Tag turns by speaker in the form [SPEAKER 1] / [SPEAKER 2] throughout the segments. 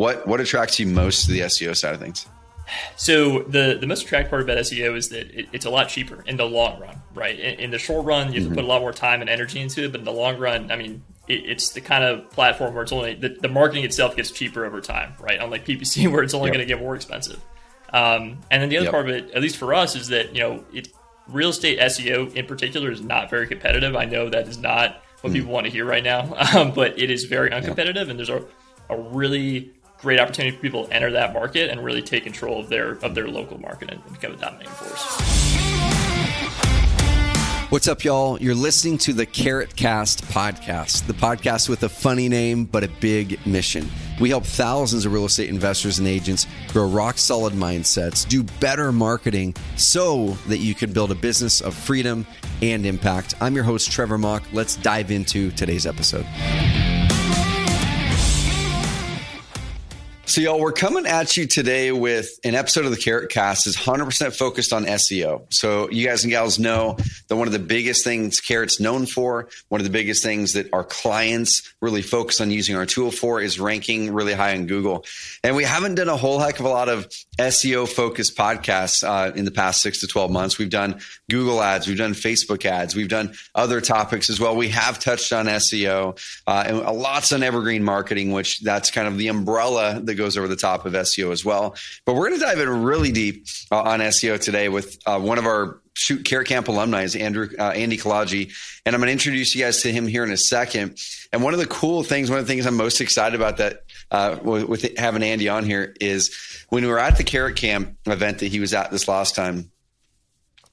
[SPEAKER 1] what what attracts you most to the SEO side of things?
[SPEAKER 2] So the the most attractive part about SEO is that it, it's a lot cheaper in the long run, right? In, in the short run, you have mm-hmm. to put a lot more time and energy into it, but in the long run, I mean, it, it's the kind of platform where it's only the, the, marketing itself gets cheaper over time, right? Unlike PPC, where it's only yep. going to get more expensive. Um, and then the other yep. part of it, at least for us, is that you know, it, real estate SEO in particular is not very competitive. I know that is not what mm. people want to hear right now, um, but it is very uncompetitive, yep. and there's a, a really great opportunity for people to enter that market and really take control of their of their local market and become a dominating force.
[SPEAKER 1] What's up, y'all? You're listening to the Carrot Cast podcast, the podcast with a funny name but a big mission. We help thousands of real estate investors and agents grow rock solid mindsets, do better marketing so that you can build a business of freedom and impact. I'm your host, Trevor Mauch. Let's dive into today's episode. So, y'all, we're coming at you today with an episode of the Carrot Cast is 100% focused on SEO. So, you guys and gals know that one of the biggest things Carrot's known for, one of the biggest things that our clients really focus on using our tool for is ranking really high in Google. And we haven't done a whole heck of a lot of SEO focused podcasts uh, in the past six to 12 months. We've done Google ads, we've done Facebook ads, we've done other topics as well. We have touched on SEO uh, and lots on evergreen marketing, which that's kind of the umbrella that goes over the top of SEO as well. But we're going to dive in really deep uh, on SEO today with uh, one of our shoot Carrot Camp alumni is Andrew uh, Andy Kalaji, and I'm going to introduce you guys to him here in a second. And one of the cool things, one of the things I'm most excited about that uh, with, with having Andy on here is when we were at the Carrot Camp event that he was at this last time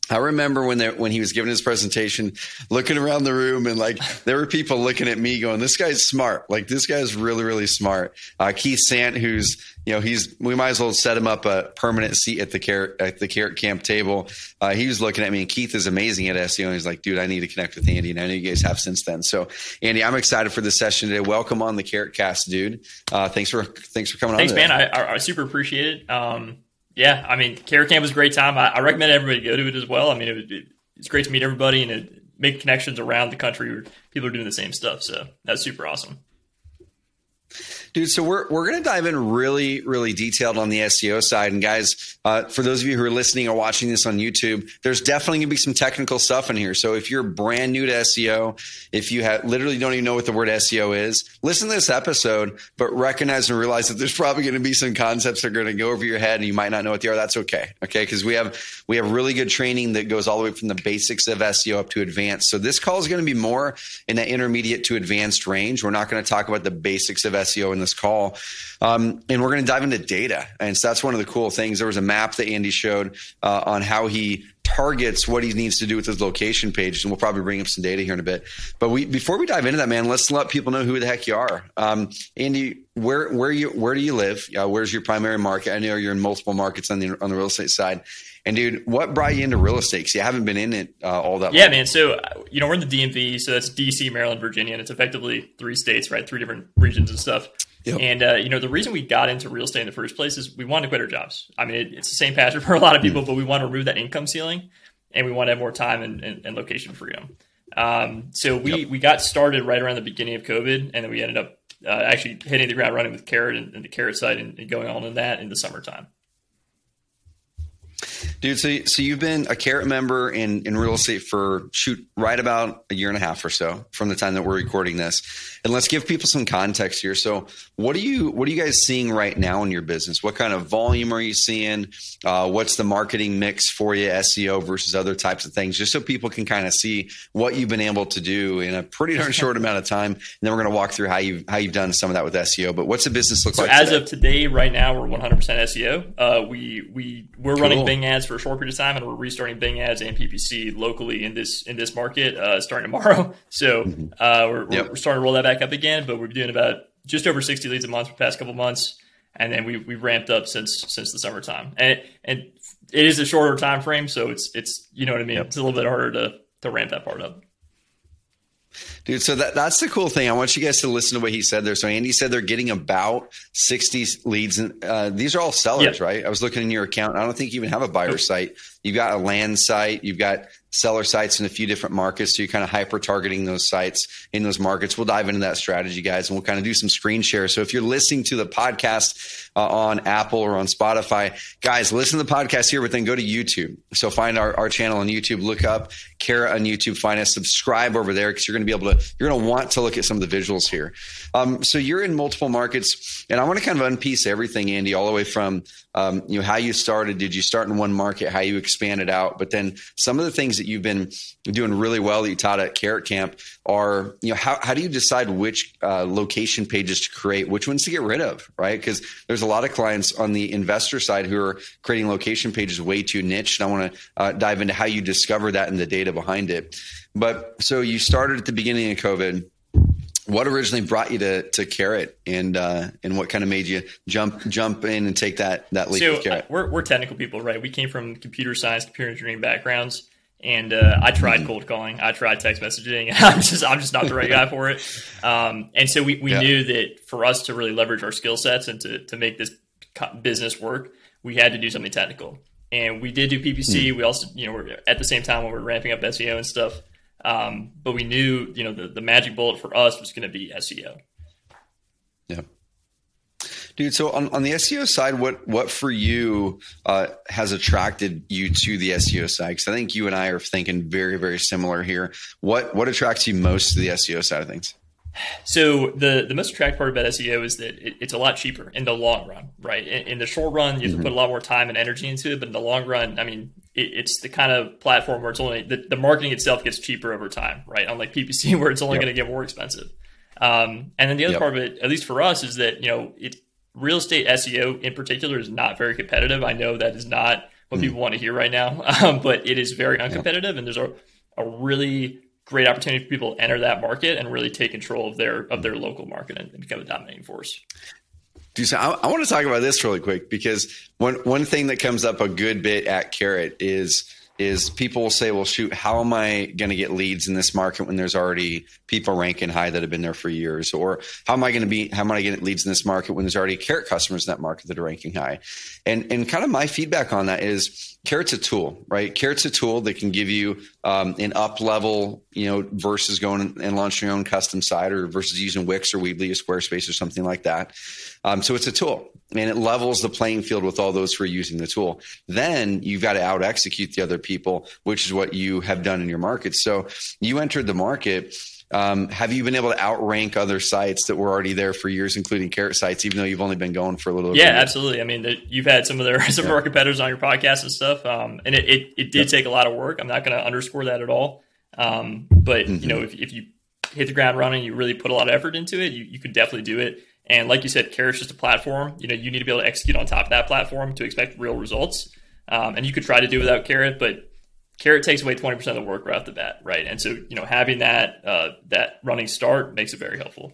[SPEAKER 1] I remember when there, when he was giving his presentation, looking around the room and like there were people looking at me going, "This guy's smart. Like this guy's really really smart." Uh, Keith Sant, who's you know he's we might as well set him up a permanent seat at the carrot at the carrot camp table. Uh, he was looking at me, and Keith is amazing at SEO. And he's like, "Dude, I need to connect with Andy," and I know you guys have since then. So, Andy, I'm excited for this session today. Welcome on the Carrot Cast, dude. Uh, thanks for thanks for coming
[SPEAKER 2] thanks,
[SPEAKER 1] on.
[SPEAKER 2] Thanks, man. I, I, super appreciate it. Um, yeah, I mean, Carrot Camp was a great time. I, I recommend everybody go to it as well. I mean, it, it, it's great to meet everybody and it, make connections around the country where people are doing the same stuff. So that's super awesome.
[SPEAKER 1] Dude, so we're, we're to dive in really, really detailed on the SEO side. And guys, uh, for those of you who are listening or watching this on YouTube, there's definitely to be some technical stuff in here. So if you're brand new to SEO, if you have literally don't even know what the word SEO is, listen to this episode, but recognize and realize that there's probably to be some concepts that are to go over your head and you might not know what they are. That's okay. Okay. Cause we have, we have really good training that goes all the way from the basics of SEO up to advanced. So this call is to be more in that intermediate to advanced range. We're not to talk about the basics of SEO in this call. Um, and we're going to dive into data. And so that's one of the cool things. There was a map that Andy showed uh, on how he targets what he needs to do with his location page. And we'll probably bring up some data here in a bit. But we, before we dive into that, man, let's let people know who the heck you are. Um, Andy, where, where you, where do you live? Uh, where's your primary market? I know you're in multiple markets on the, on the real estate side. And dude, what brought you into real estate? Because you haven't been in it uh, all that.
[SPEAKER 2] Yeah, long. man. So you know we're in the DMV, so that's DC, Maryland, Virginia, and it's effectively three states, right? Three different regions and stuff. Yep. And uh, you know the reason we got into real estate in the first place is we wanted to quit our jobs. I mean, it, it's the same passion for a lot of people, but we want to remove that income ceiling, and we want to have more time and, and, and location freedom. Um, so we yep. we got started right around the beginning of COVID, and then we ended up uh, actually hitting the ground running with Carrot and, and the Carrot side and, and going on in that in the summertime.
[SPEAKER 1] Dude, so so you've been a carrot member in in real estate for shoot right about a year and a half or so from the time that we're recording this. And let's give people some context here. So, what are you what are you guys seeing right now in your business? What kind of volume are you seeing? Uh, what's the marketing mix for you, SEO versus other types of things, just so people can kind of see what you've been able to do in a pretty darn short amount of time. And then we're going to walk through how you how you've done some of that with SEO. But what's the business look
[SPEAKER 2] so
[SPEAKER 1] like?
[SPEAKER 2] As
[SPEAKER 1] today?
[SPEAKER 2] of today, right now, we're 100% SEO. Uh, we we we're cool. running Bing ads for a short period of time, and we're restarting Bing ads and PPC locally in this in this market uh, starting tomorrow. So mm-hmm. uh, we're, yep. we're, starting to roll that back up again, but we're doing about just over 60 leads a month for the past couple months, and then we we've ramped up since since the summertime, and and it is a shorter time frame, so it's it's you know what I mean. Yep. It's a little bit harder to to ramp that part up.
[SPEAKER 1] Dude, so that, that's the cool thing. I want you guys to listen to what he said there. So Andy said they're getting about 60 leads. And uh, these are all sellers, right? I was looking in your account. I don't think you even have a buyer site. You've got a land site. You've got seller sites in a few different markets. So you're kind of hyper targeting those sites in those markets. We'll dive into that strategy, guys, and we'll kind of do some screen share. So if you're listening to the podcast uh, on Apple or on Spotify, guys, listen to the podcast here, but then go to YouTube. So find our, our channel on YouTube, look up Carrot on YouTube, find us, subscribe over there because you're going to be able to, you're going to want to look at some of the visuals here. Um, so you're in multiple markets, and I want to kind of unpiece everything, Andy, all the way from um, you know how you started. Did you start in one market? How you expanded out? But then some of the things that you've been doing really well that you taught at Carrot Camp are you know how how do you decide which uh, location pages to create, which ones to get rid of, right? Because there's a lot of clients on the investor side who are creating location pages way too niche, and I want to uh, dive into how you discover that and the data behind it. But so you started at the beginning of COVID what originally brought you to to carrot and uh, and what kind of made you jump jump in and take that that leap so, carrot?
[SPEAKER 2] We're, we're technical people, right? We came from computer science, computer engineering backgrounds, and uh, I tried mm-hmm. cold calling, I tried text messaging, I'm just I'm just not the right guy for it. Um, and so we, we yeah. knew that for us to really leverage our skill sets and to to make this business work, we had to do something technical. And we did do PPC. Mm. We also, you know, we're at the same time when we are ramping up SEO and stuff, um, but we knew, you know, the, the magic bullet for us was going to be SEO.
[SPEAKER 1] Yeah. Dude, so on, on the SEO side, what what for you uh, has attracted you to the SEO side? Because I think you and I are thinking very very similar here. What what attracts you most to the SEO side of things?
[SPEAKER 2] So the the most attractive part about SEO is that it, it's a lot cheaper in the long run, right? In, in the short run, you have mm-hmm. to put a lot more time and energy into it, but in the long run, I mean, it, it's the kind of platform where it's only the, the, marketing itself gets cheaper over time, right? Unlike PPC, where it's only yep. going to get more expensive. Um, and then the other yep. part of it, at least for us, is that you know, it real estate SEO in particular is not very competitive. I know that is not what mm. people want to hear right now, um, but it is very uncompetitive, yep. and there's a a really great opportunity for people to enter that market and really take control of their of their local market and, and become a dominating force.
[SPEAKER 1] Dude, so I, I, want to talk about this really quick because one one thing that comes up a good bit at Carrot is is people will say, well, shoot, how am I going to get leads in this market when there's already people ranking high that have been there for years? Or how am I going to be, how am I going to get leads in this market when there's already carrot customers in that market that are ranking high? And, and kind of my feedback on that is carrot's a tool, right? Carrot's a tool that can give you um, an up level, you know, versus going and launching your own custom site or versus using Wix or Weebly or Squarespace or something like that. Um, so it's a tool and it levels the playing field with all those who are using the tool. Then you've got to out execute the other people, which is what you have done in your market. So you entered the market. Um, have you been able to outrank other sites that were already there for years, including carrot sites, even though you've only been going for a little?
[SPEAKER 2] Yeah, absolutely. I mean, the, you've had some of their some yeah. of our competitors on your podcast and stuff, um, and it, it, it did take a lot of work. I'm not going to underscore that at all. Um, but mm-hmm. you know, if, if you hit the ground running, you really put a lot of effort into it, you, you could definitely do it. And like you said, Carrot's just a platform. You know, you need to be able to execute on top of that platform to expect real results. Um, and you could try to do without Carrot, but Carrot takes away 20% of the work right off the bat, right? And so, you know, having that uh, that running start makes it very helpful.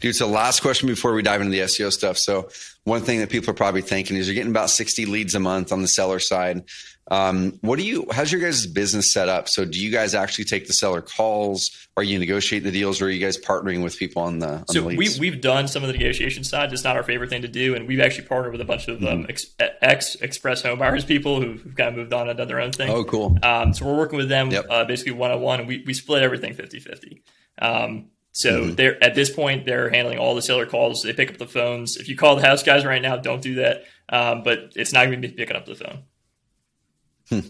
[SPEAKER 1] Dude, so last question before we dive into the SEO stuff. So one thing that people are probably thinking is you're getting about 60 leads a month on the seller side. Um, what do you, how's your guys' business set up? So do you guys actually take the seller calls? Are you negotiate the deals or are you guys partnering with people on the, on
[SPEAKER 2] so
[SPEAKER 1] the
[SPEAKER 2] we, we've done some of the negotiation side. It's not our favorite thing to do. And we've actually partnered with a bunch of um, mm-hmm. um, ex, express home buyers people who've kind of moved on and done their own thing.
[SPEAKER 1] Oh, cool.
[SPEAKER 2] Um, so we're working with them yep. uh, basically one on one and we, we split everything 50 50. Um, so mm-hmm. they're at this point they're handling all the seller calls. They pick up the phones. If you call the house guys right now, don't do that. Um, but it's not going to be picking up the phone.
[SPEAKER 1] Hmm.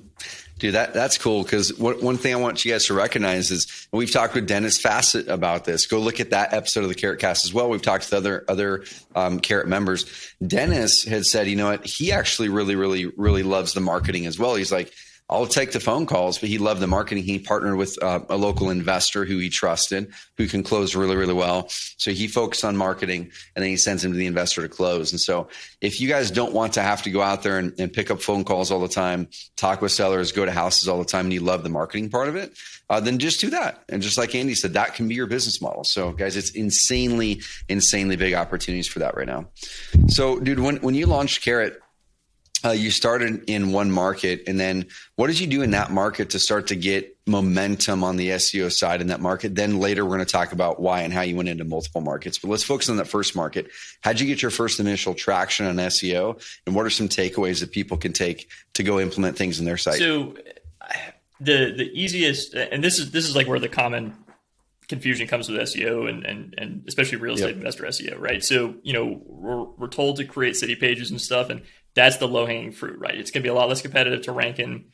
[SPEAKER 1] Dude, that that's cool because one thing I want you guys to recognize is we've talked with Dennis Fassett about this. Go look at that episode of the Carrot Cast as well. We've talked to other other um, Carrot members. Dennis had said, you know what, he actually really, really, really loves the marketing as well. He's like, I'll take the phone calls, but he loved the marketing. He partnered with uh, a local investor who he trusted, who can close really, really well. So he focused on marketing and then he sends him to the investor to close. And so if you guys don't want to have to go out there and, and pick up phone calls all the time, talk with sellers, go to houses all the time, and you love the marketing part of it, uh, then just do that. And just like Andy said, that can be your business model. So guys, it's insanely, insanely big opportunities for that right now. So dude, when, when you launched Carrot, uh, you started in one market, and then what did you do in that market to start to get momentum on the SEO side in that market? Then later we're going to talk about why and how you went into multiple markets. But let's focus on that first market. How'd you get your first initial traction on SEO, and what are some takeaways that people can take to go implement things in their site?
[SPEAKER 2] So the the easiest, and this is this is like where the common confusion comes with SEO and, and, and especially real estate yep. investor SEO, right? So, you know, we're, we're told to create city pages and stuff, and that's the low hanging fruit, right? It's going to be a lot less competitive to rank in,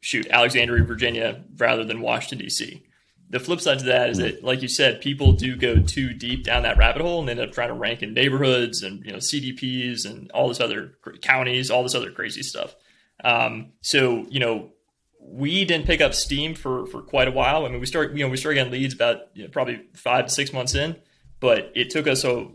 [SPEAKER 2] shoot, Alexandria, Virginia, rather than Washington, D.C. The flip side to that is that, like you said, people do go too deep down that rabbit hole and end up trying to rank in neighborhoods and, you know, CDPs and all this other counties, all this other crazy stuff. Um, so, you know, we didn't pick up steam for for quite a while. I mean, we start you know we started getting leads about you know, probably five to six months in, but it took us so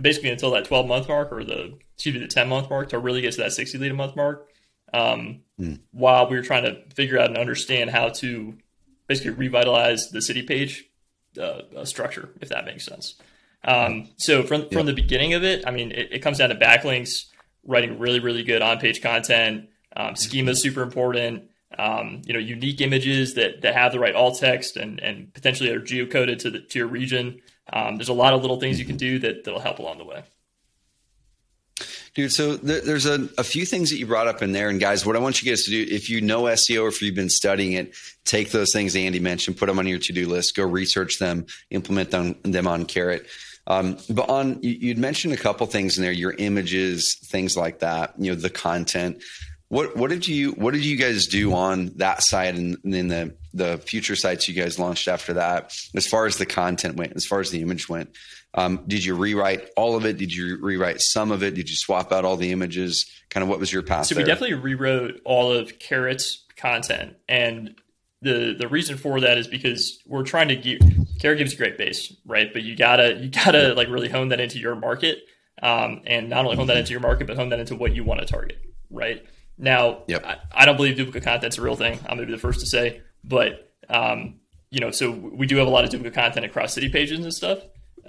[SPEAKER 2] basically until that twelve month mark or the excuse me the ten month mark to really get to that sixty lead a month mark. Um, mm. While we were trying to figure out and understand how to basically revitalize the city page uh, uh, structure, if that makes sense. Um, so from from the beginning of it, I mean, it, it comes down to backlinks, writing really really good on page content. Um, schema is super important um, you know, unique images that, that have the right alt text and, and potentially are geocoded to the to your region. Um, there's a lot of little things you can do that that'll help along the way.
[SPEAKER 1] Dude, so there's a, a few things that you brought up in there. And guys, what I want you guys to do, if you know SEO or if you've been studying it, take those things Andy mentioned, put them on your to do list, go research them, implement them, them on Carrot. Um, but on, you'd mentioned a couple things in there, your images, things like that, you know, the content. What what did you what did you guys do on that side and then the the future sites you guys launched after that? As far as the content went, as far as the image went, um, did you rewrite all of it? Did you rewrite some of it? Did you swap out all the images? Kind of what was your path?
[SPEAKER 2] So
[SPEAKER 1] there?
[SPEAKER 2] we definitely rewrote all of Carrot's content, and the the reason for that is because we're trying to give Carrot gives you great base, right? But you gotta you gotta like really hone that into your market, um, and not only hone that into your market, but hone that into what you want to target, right? Now, yep. I, I, don't believe duplicate content's a real thing. I'm going to be the first to say, but um, you know, so we do have a lot of duplicate content across city pages and stuff,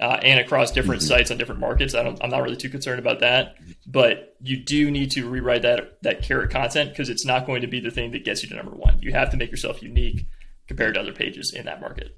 [SPEAKER 2] uh, and across different mm-hmm. sites on different markets. I don't, I'm not really too concerned about that, but you do need to rewrite that that carrot content because it's not going to be the thing that gets you to number one. You have to make yourself unique compared to other pages in that market.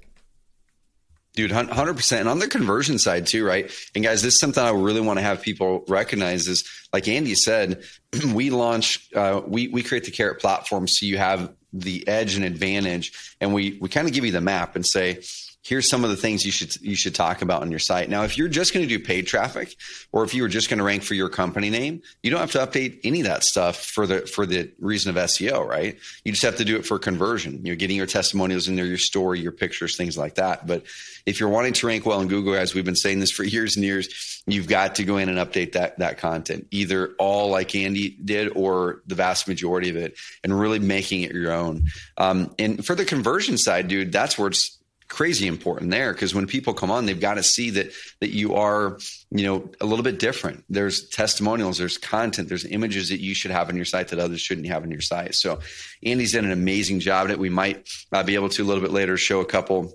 [SPEAKER 1] Dude, 100%. And on the conversion side too, right? And guys, this is something I really want to have people recognize is like Andy said, we launch, uh, we, we create the carrot platform. So you have the edge and advantage and we, we kind of give you the map and say, here's some of the things you should you should talk about on your site. Now, if you're just going to do paid traffic, or if you were just going to rank for your company name, you don't have to update any of that stuff for the for the reason of SEO, right? You just have to do it for conversion. You're getting your testimonials in there, your story, your pictures, things like that. But if you're wanting to rank well in Google, as we've been saying this for years and years, you've got to go in and update that that content, either all like Andy did, or the vast majority of it, and really making it your own. Um, and for the conversion side, dude, that's where it's crazy important there because when people come on they've got to see that that you are you know a little bit different. There's testimonials there's content there's images that you should have on your site that others shouldn't have on your site. So andy's done an amazing job at it. We might uh, be able to a little bit later show a couple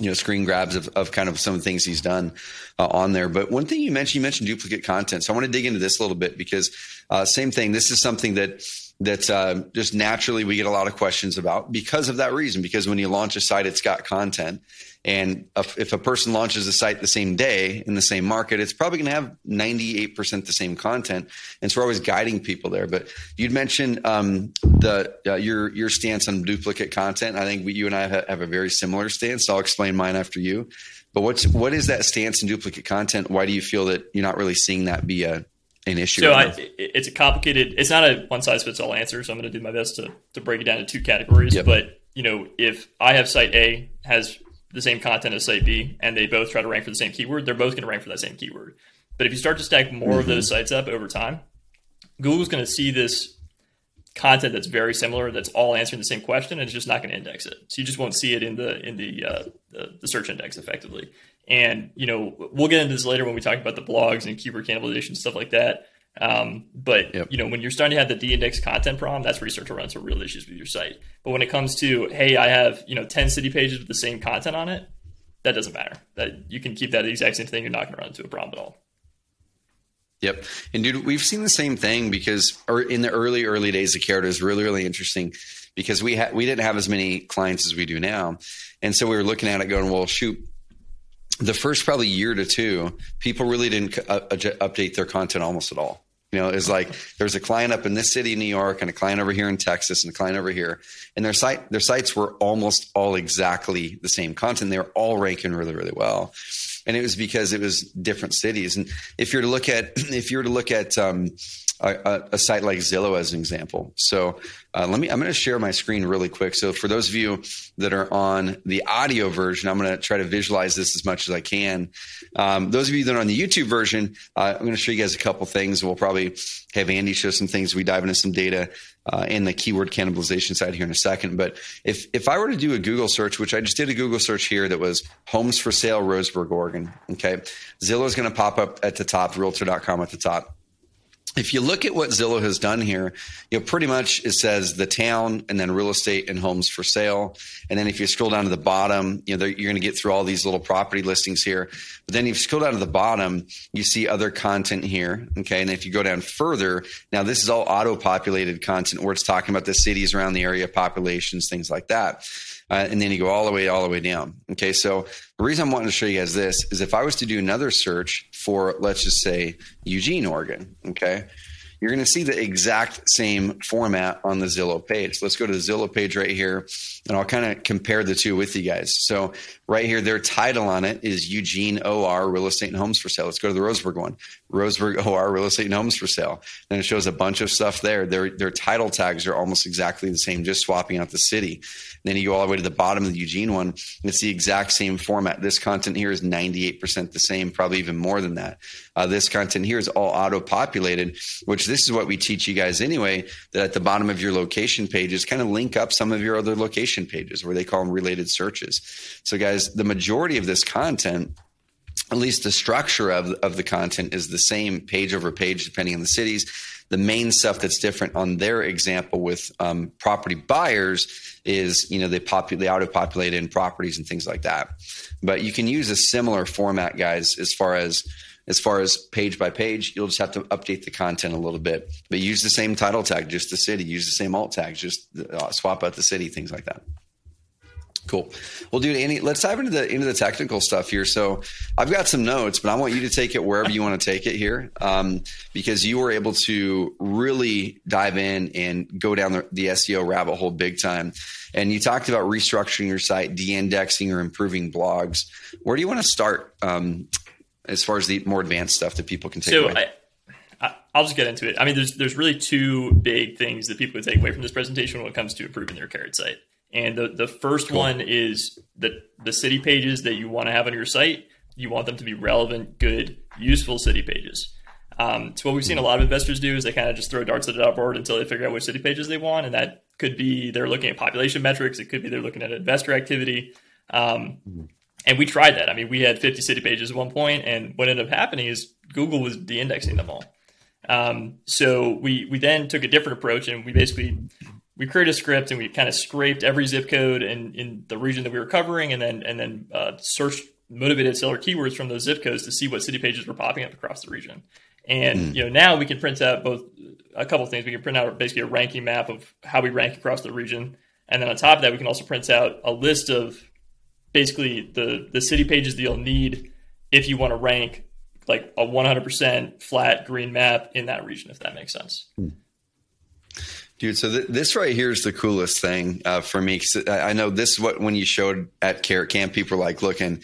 [SPEAKER 1] you know screen grabs of, of kind of some of the things he's done uh, on there. But one thing you mentioned you mentioned duplicate content. So i want to dig into this a little bit because uh, same thing this is something that that uh, just naturally we get a lot of questions about because of that reason. Because when you launch a site, it's got content. And if a person launches a site the same day in the same market, it's probably going to have 98% the same content. And so we're always guiding people there. But you'd mentioned um, the uh, your your stance on duplicate content. I think we, you and I have a very similar stance. So I'll explain mine after you. But what's what is that stance in duplicate content? Why do you feel that you're not really seeing that be a an issue.
[SPEAKER 2] So I, it's a complicated. It's not a one size fits all answer. So I'm going to do my best to to break it down into two categories. Yep. But you know, if I have site A has the same content as site B, and they both try to rank for the same keyword, they're both going to rank for that same keyword. But if you start to stack more mm-hmm. of those sites up over time, Google's going to see this content that's very similar, that's all answering the same question, and it's just not going to index it. So you just won't see it in the in the, uh, the the search index effectively. And you know, we'll get into this later when we talk about the blogs and keyword cannibalization stuff like that. Um, but yep. you know, when you're starting to have the de-index content problem, that's where you start to run into real issues with your site. But when it comes to, hey, I have you know 10 city pages with the same content on it, that doesn't matter. That you can keep that exact same thing. You're not going to run into a problem at all.
[SPEAKER 1] Yep. And dude, we've seen the same thing because or in the early, early days of Carrot is really, really interesting because we had we didn't have as many clients as we do now. And so we were looking at it going, well, shoot, the first probably year to two, people really didn't uh, update their content almost at all. You know, it's like there's a client up in this city, New York, and a client over here in Texas, and a client over here, and their site their sites were almost all exactly the same content. They were all ranking really, really well and it was because it was different cities. And if you're to look at if you were to look at um, a, a, site like Zillow as an example, so uh, let me I'm going to share my screen really quick. So for those of you that are on the audio version, I'm going to try to visualize this as much as I can. Um, those of you that are on the YouTube version, uh, I'm going to show you guys a couple things. We'll probably have Andy show some things. We dive into some data uh, in the keyword cannibalization side here in a second. But if if I were to do a Google search, which I just did a Google search here that was homes for sale, Roseburg, Oregon. Okay, Zillow is going to pop up at the top, Realtor.com at the top if you look at what Zillow has done here, you know, pretty much it says the town and then real estate and homes for sale. And then if you scroll down to the bottom, you know, you're going to get through all these little property listings here. But then if you scroll down to the bottom, you see other content here. Okay. And if you go down further, now this is all auto populated content where it's talking about the cities around the area, populations, things like that. Uh, and then you go all the way, all the way down. Okay. So the reason I'm wanting to show you guys this is if I was to do another search for, let's just say Eugene, Oregon. Okay you're going to see the exact same format on the Zillow page. Let's go to the Zillow page right here, and I'll kind of compare the two with you guys. So, right here, their title on it is Eugene OR Real Estate and Homes for Sale. Let's go to the Roseburg one. Roseburg OR Real Estate and Homes for Sale. And it shows a bunch of stuff there. Their their title tags are almost exactly the same, just swapping out the city. And then you go all the way to the bottom of the Eugene one, and it's the exact same format. This content here is 98% the same, probably even more than that. Uh, this content here is all auto populated, which this is what we teach you guys anyway. That at the bottom of your location pages, kind of link up some of your other location pages where they call them related searches. So, guys, the majority of this content at least the structure of, of the content is the same page over page depending on the cities the main stuff that's different on their example with um, property buyers is you know they populate they auto populate in properties and things like that but you can use a similar format guys as far as as far as page by page you'll just have to update the content a little bit but use the same title tag just the city use the same alt tag just uh, swap out the city things like that Cool. Well, dude, Andy, let's dive into the into the technical stuff here. So, I've got some notes, but I want you to take it wherever you want to take it here, um, because you were able to really dive in and go down the, the SEO rabbit hole big time. And you talked about restructuring your site, de-indexing, or improving blogs. Where do you want to start um, as far as the more advanced stuff that people can take so away?
[SPEAKER 2] I, I'll just get into it. I mean, there's there's really two big things that people can take away from this presentation when it comes to improving their carrot site. And the, the first cool. one is that the city pages that you want to have on your site, you want them to be relevant, good, useful city pages. Um, so what we've seen a lot of investors do is they kind of just throw darts at the dartboard until they figure out which city pages they want, and that could be they're looking at population metrics. It could be they're looking at investor activity. Um, and we tried that. I mean, we had 50 city pages at one point, and what ended up happening is Google was de-indexing them all. Um, so we we then took a different approach, and we basically we created a script and we kind of scraped every zip code in, in the region that we were covering and then and then uh, searched motivated seller keywords from those zip codes to see what city pages were popping up across the region. And mm. you know now we can print out both a couple of things. We can print out basically a ranking map of how we rank across the region, and then on top of that, we can also print out a list of basically the the city pages that you'll need if you want to rank like a 100% flat green map in that region, if that makes sense. Mm.
[SPEAKER 1] Dude, so th- this right here is the coolest thing uh, for me. Cause I know this is what when you showed at Carrot Camp, people were like looking.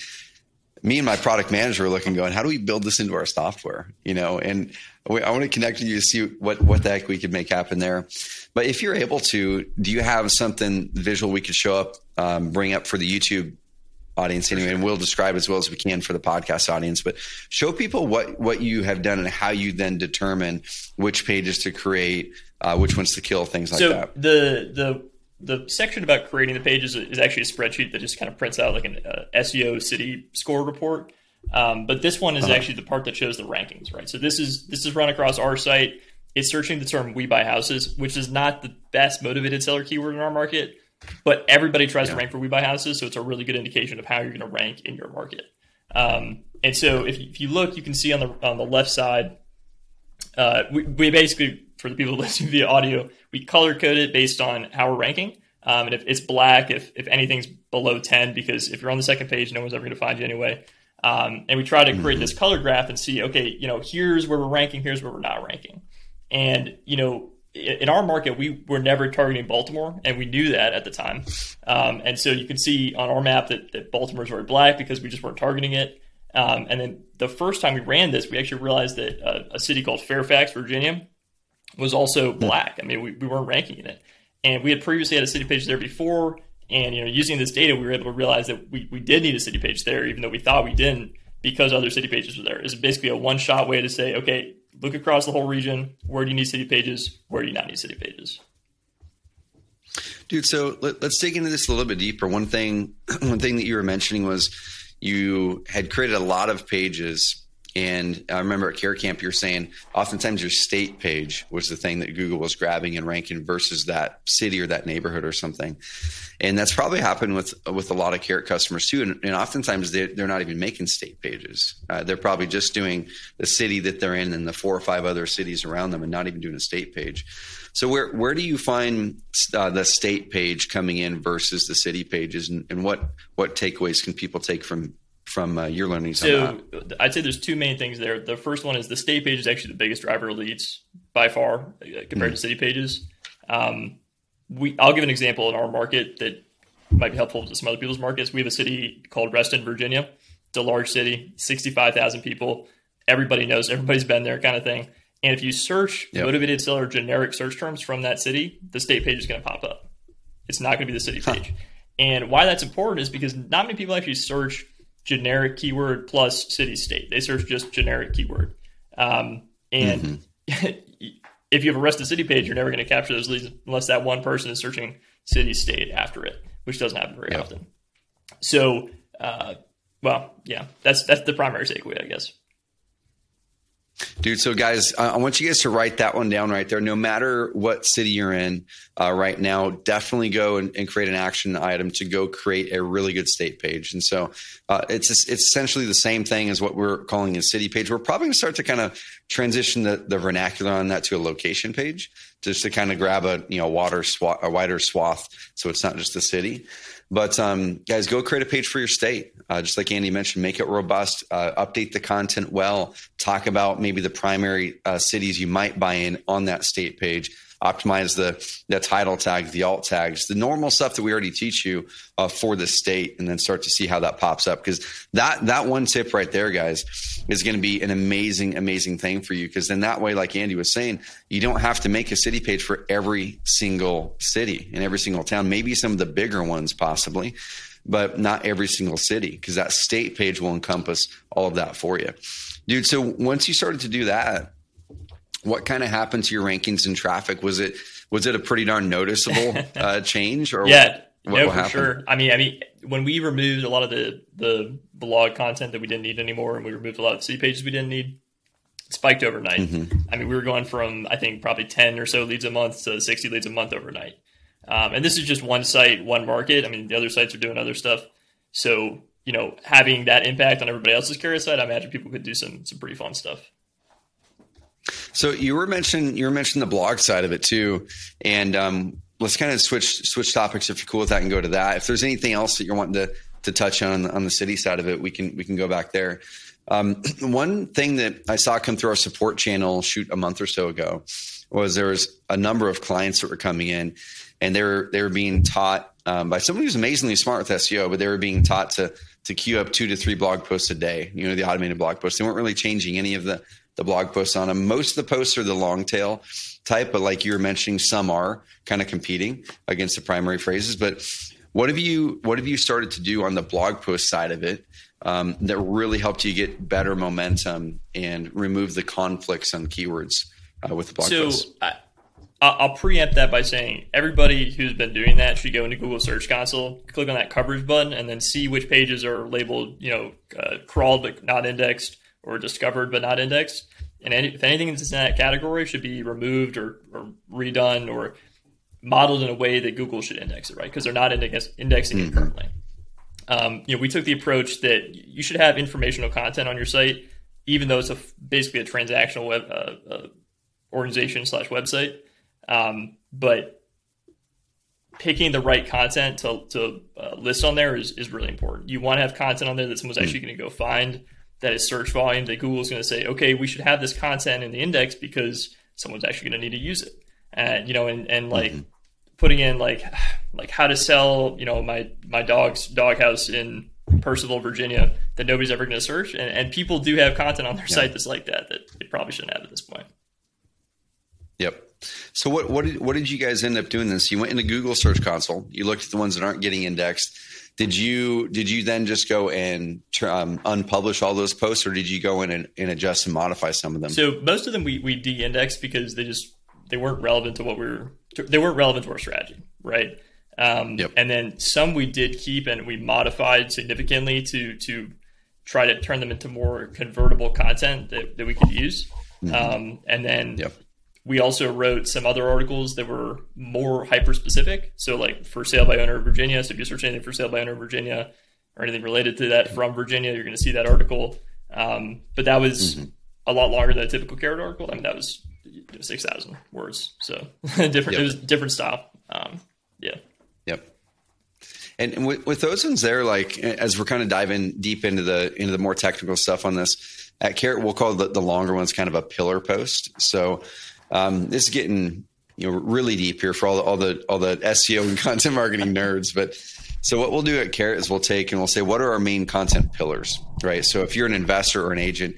[SPEAKER 1] Me and my product manager were looking, going, "How do we build this into our software?" You know, and we, I want to connect with you to see what what the heck we could make happen there. But if you're able to, do you have something visual we could show up, um, bring up for the YouTube audience anyway, and we'll describe as well as we can for the podcast audience. But show people what what you have done and how you then determine which pages to create, uh, which ones to kill, things like
[SPEAKER 2] so
[SPEAKER 1] that.
[SPEAKER 2] the the the section about creating the pages is actually a spreadsheet that just kind of prints out like an uh, SEO city score report. Um, but this one is uh-huh. actually the part that shows the rankings, right? So this is this is run across our site. It's searching the term "we buy houses," which is not the best motivated seller keyword in our market but everybody tries yeah. to rank for we buy houses, so it's a really good indication of how you're going to rank in your market. Um, and so if you, if you look, you can see on the on the left side, uh, we, we basically for the people listening via audio, we color code it based on how we're ranking. Um, and if it's black, if, if anything's below 10, because if you're on the second page, no one's ever going to find you anyway. Um, and we try to create mm-hmm. this color graph and see, okay, you know, here's where we're ranking, here's where we're not ranking. And, you know, in our market, we were never targeting Baltimore, and we knew that at the time. Um, and so you can see on our map that, that Baltimore is very black because we just weren't targeting it. Um, and then the first time we ran this, we actually realized that uh, a city called Fairfax, Virginia, was also black. I mean, we, we weren't ranking in it. And we had previously had a city page there before. And, you know, using this data, we were able to realize that we, we did need a city page there, even though we thought we didn't because other city pages were there. It's basically a one shot way to say, okay, look across the whole region. Where do you need city pages? Where do you not need city pages?
[SPEAKER 1] Dude, so let, us dig into this a little bit deeper. One thing, one thing that you were mentioning was you had created a lot of pages and I remember at Carrot Camp, you're saying oftentimes your state page was the thing that Google was grabbing and ranking versus that city or that neighborhood or something. And that's probably happened with with a lot of Carrot customers too. And, and oftentimes they, they're not even making state pages. Uh, they're probably just doing the city that they're in and the four or five other cities around them, and not even doing a state page. So where where do you find uh, the state page coming in versus the city pages, and, and what what takeaways can people take from from uh, your learnings
[SPEAKER 2] so I'd say there's two main things there. The first one is the state page is actually the biggest driver of leads by far uh, compared mm-hmm. to city pages. Um, we I'll give an example in our market that might be helpful to some other people's markets. We have a city called Reston, Virginia. It's a large city, 65,000 people. Everybody knows, everybody's been there, kind of thing. And if you search yep. motivated seller generic search terms from that city, the state page is going to pop up. It's not going to be the city page. Huh. And why that's important is because not many people actually search generic keyword plus city state. They search just generic keyword. Um, and mm-hmm. if you have a Reston city page, you're never going to capture those leads unless that one person is searching city state after it, which doesn't happen very yeah. often. So, uh, well, yeah, that's that's the primary takeaway, I guess.
[SPEAKER 1] Dude, so guys, I want you guys to write that one down right there. No matter what city you're in uh, right now, definitely go and, and, create an action item to go create a really good state page. And so uh, it's it's essentially the same thing as what we're calling a city page. We're probably going to start to kind of transition the, the vernacular on that to a location page, just to kind of grab a you know water swath, a wider swath, so it's not just the city. But um, guys, go create a page for your state. Uh, just like Andy mentioned, make it robust, uh, update the content well, talk about maybe the primary uh, cities you might buy in on that state page optimize the the title tag, the alt tags, the normal stuff that we already teach you uh, for the state, and then start to see how that pops up. Because that that one tip right there, guys, is going to be an amazing, amazing thing for you. Because then that way, like Andy was saying, you don't have to make a city page for every single city and every single town. Maybe some of the bigger ones, possibly but not every single city because that state page will encompass all of that for you. Dude, so once you started to do that, what kind of happened to your rankings and traffic? Was it was it a pretty darn noticeable uh, change?
[SPEAKER 2] Or yeah, what, no, what for happened? sure. I mean, I mean, when we removed a lot of the the blog content that we didn't need anymore, and we removed a lot of city pages we didn't need, spiked overnight. Mm-hmm. I mean, we were going from I think probably ten or so leads a month to sixty leads a month overnight. Um, and this is just one site, one market. I mean, the other sites are doing other stuff. So you know, having that impact on everybody else's Carrot site, I imagine people could do some some pretty fun stuff.
[SPEAKER 1] So you were mentioning you were mentioning the blog side of it too, and um, let's kind of switch switch topics if you're cool with that and go to that. If there's anything else that you're wanting to to touch on on the city side of it, we can we can go back there. Um, one thing that I saw come through our support channel shoot a month or so ago was there was a number of clients that were coming in, and they were they were being taught um, by somebody who's amazingly smart with SEO, but they were being taught to to queue up two to three blog posts a day. You know, the automated blog posts. They weren't really changing any of the the blog posts on them. Most of the posts are the long tail type, but like you were mentioning, some are kind of competing against the primary phrases. But what have you what have you started to do on the blog post side of it um, that really helped you get better momentum and remove the conflicts on keywords uh, with the blog so, posts?
[SPEAKER 2] I- I'll preempt that by saying everybody who's been doing that should go into Google Search Console, click on that coverage button, and then see which pages are labeled, you know, uh, crawled but not indexed, or discovered but not indexed. And any, if anything that's in that category should be removed or, or, redone or modeled in a way that Google should index it, right? Because they're not index, indexing mm-hmm. it currently. Um, you know, we took the approach that you should have informational content on your site even though it's a basically a transactional web uh, uh, organization slash website, um, but picking the right content to, to uh, list on there is, is really important. You want to have content on there that someone's actually going to go find that is search volume that Google's going to say, okay, we should have this content in the index because someone's actually going to need to use it. And, you know, and, and like mm-hmm. putting in like, like how to sell, you know, my, my dog's doghouse in Percival, Virginia that nobody's ever going to search. And, and people do have content on their yeah. site that's like that, that they probably shouldn't have at this point.
[SPEAKER 1] Yep. So what what did what did you guys end up doing? This you went into Google Search Console. You looked at the ones that aren't getting indexed. Did you did you then just go and um, unpublish all those posts, or did you go in and, and, adjust and modify some of them?
[SPEAKER 2] So most of them we we de-indexed because they just they weren't relevant to what we were they weren't relevant to our strategy, right? Um, yep. And then some we did keep and we modified significantly to to try to turn them into more convertible content that, that we could use. Mm-hmm. Um, and then yep we also wrote some other articles that were more hyper specific. So, like for sale by owner of Virginia. So, if you search anything for sale by owner of Virginia or anything related to that from Virginia, you're going to see that article. Um, but that was mm-hmm. a lot longer than a typical carrot article. I mean, that was six thousand words. So different. Yep. It was different style. Um, yeah.
[SPEAKER 1] Yep. And with, with those ones there, like as we're kind of diving deep into the into the more technical stuff on this, at Carrot, we'll call the, the longer ones kind of a pillar post. So um, this is getting you know really deep here for all the all the all the SEO and content marketing nerds, but. So what we'll do at Carrot is we'll take and we'll say, what are our main content pillars, right? So if you're an investor or an agent,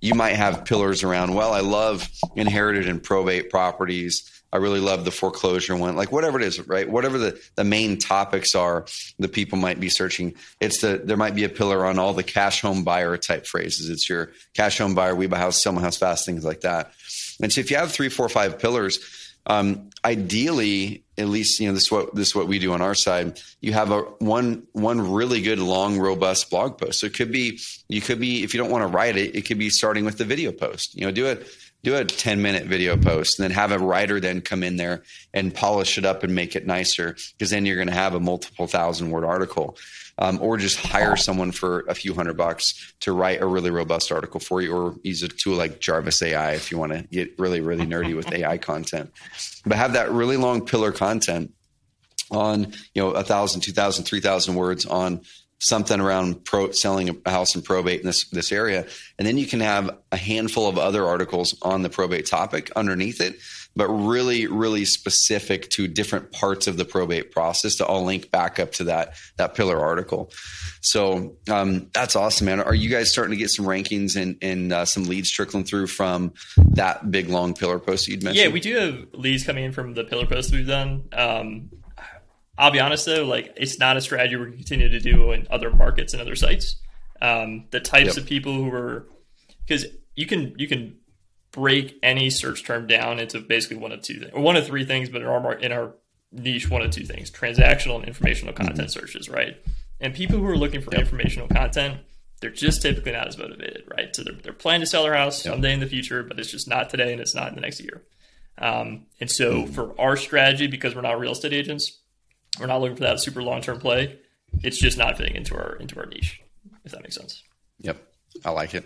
[SPEAKER 1] you might have pillars around, well, I love inherited and probate properties. I really love the foreclosure one, like whatever it is, right? Whatever the, the main topics are the people might be searching. It's the, there might be a pillar on all the cash home buyer type phrases. It's your cash home buyer, we buy house, sell my house fast, things like that. And so if you have three, four, five pillars, um, ideally, at least you know this is what this is what we do on our side. You have a one one really good long robust blog post. So it could be you could be if you don't want to write it, it could be starting with the video post. You know, do it do a 10 minute video post and then have a writer then come in there and polish it up and make it nicer because then you're going to have a multiple thousand word article um, or just hire someone for a few hundred bucks to write a really robust article for you, or use a tool like Jarvis AI if you want to get really, really nerdy with AI content. But have that really long pillar content on you know a thousand, two thousand, three thousand words on something around pro selling a house and probate in this this area, and then you can have a handful of other articles on the probate topic underneath it but really, really specific to different parts of the probate process to all link back up to that that pillar article. So um, that's awesome, man. Are you guys starting to get some rankings and, and uh, some leads trickling through from that big long pillar post you'd mentioned?
[SPEAKER 2] Yeah, we do have leads coming in from the pillar post we've done. Um, I'll be honest though, like it's not a strategy we're continue to do in other markets and other sites. Um, the types yep. of people who are because you can you can break any search term down into basically one of two things, or one of three things, but in our in our niche, one of two things: transactional and informational content mm-hmm. searches, right? And people who are looking for yep. informational content, they're just typically not as motivated, right? So they're, they're planning to sell their house yep. someday in the future, but it's just not today and it's not in the next year. Um, and so mm-hmm. for our strategy, because we're not real estate agents, we're not looking for that super long term play. It's just not fitting into our into our niche, if that makes sense.
[SPEAKER 1] Yep, I like it.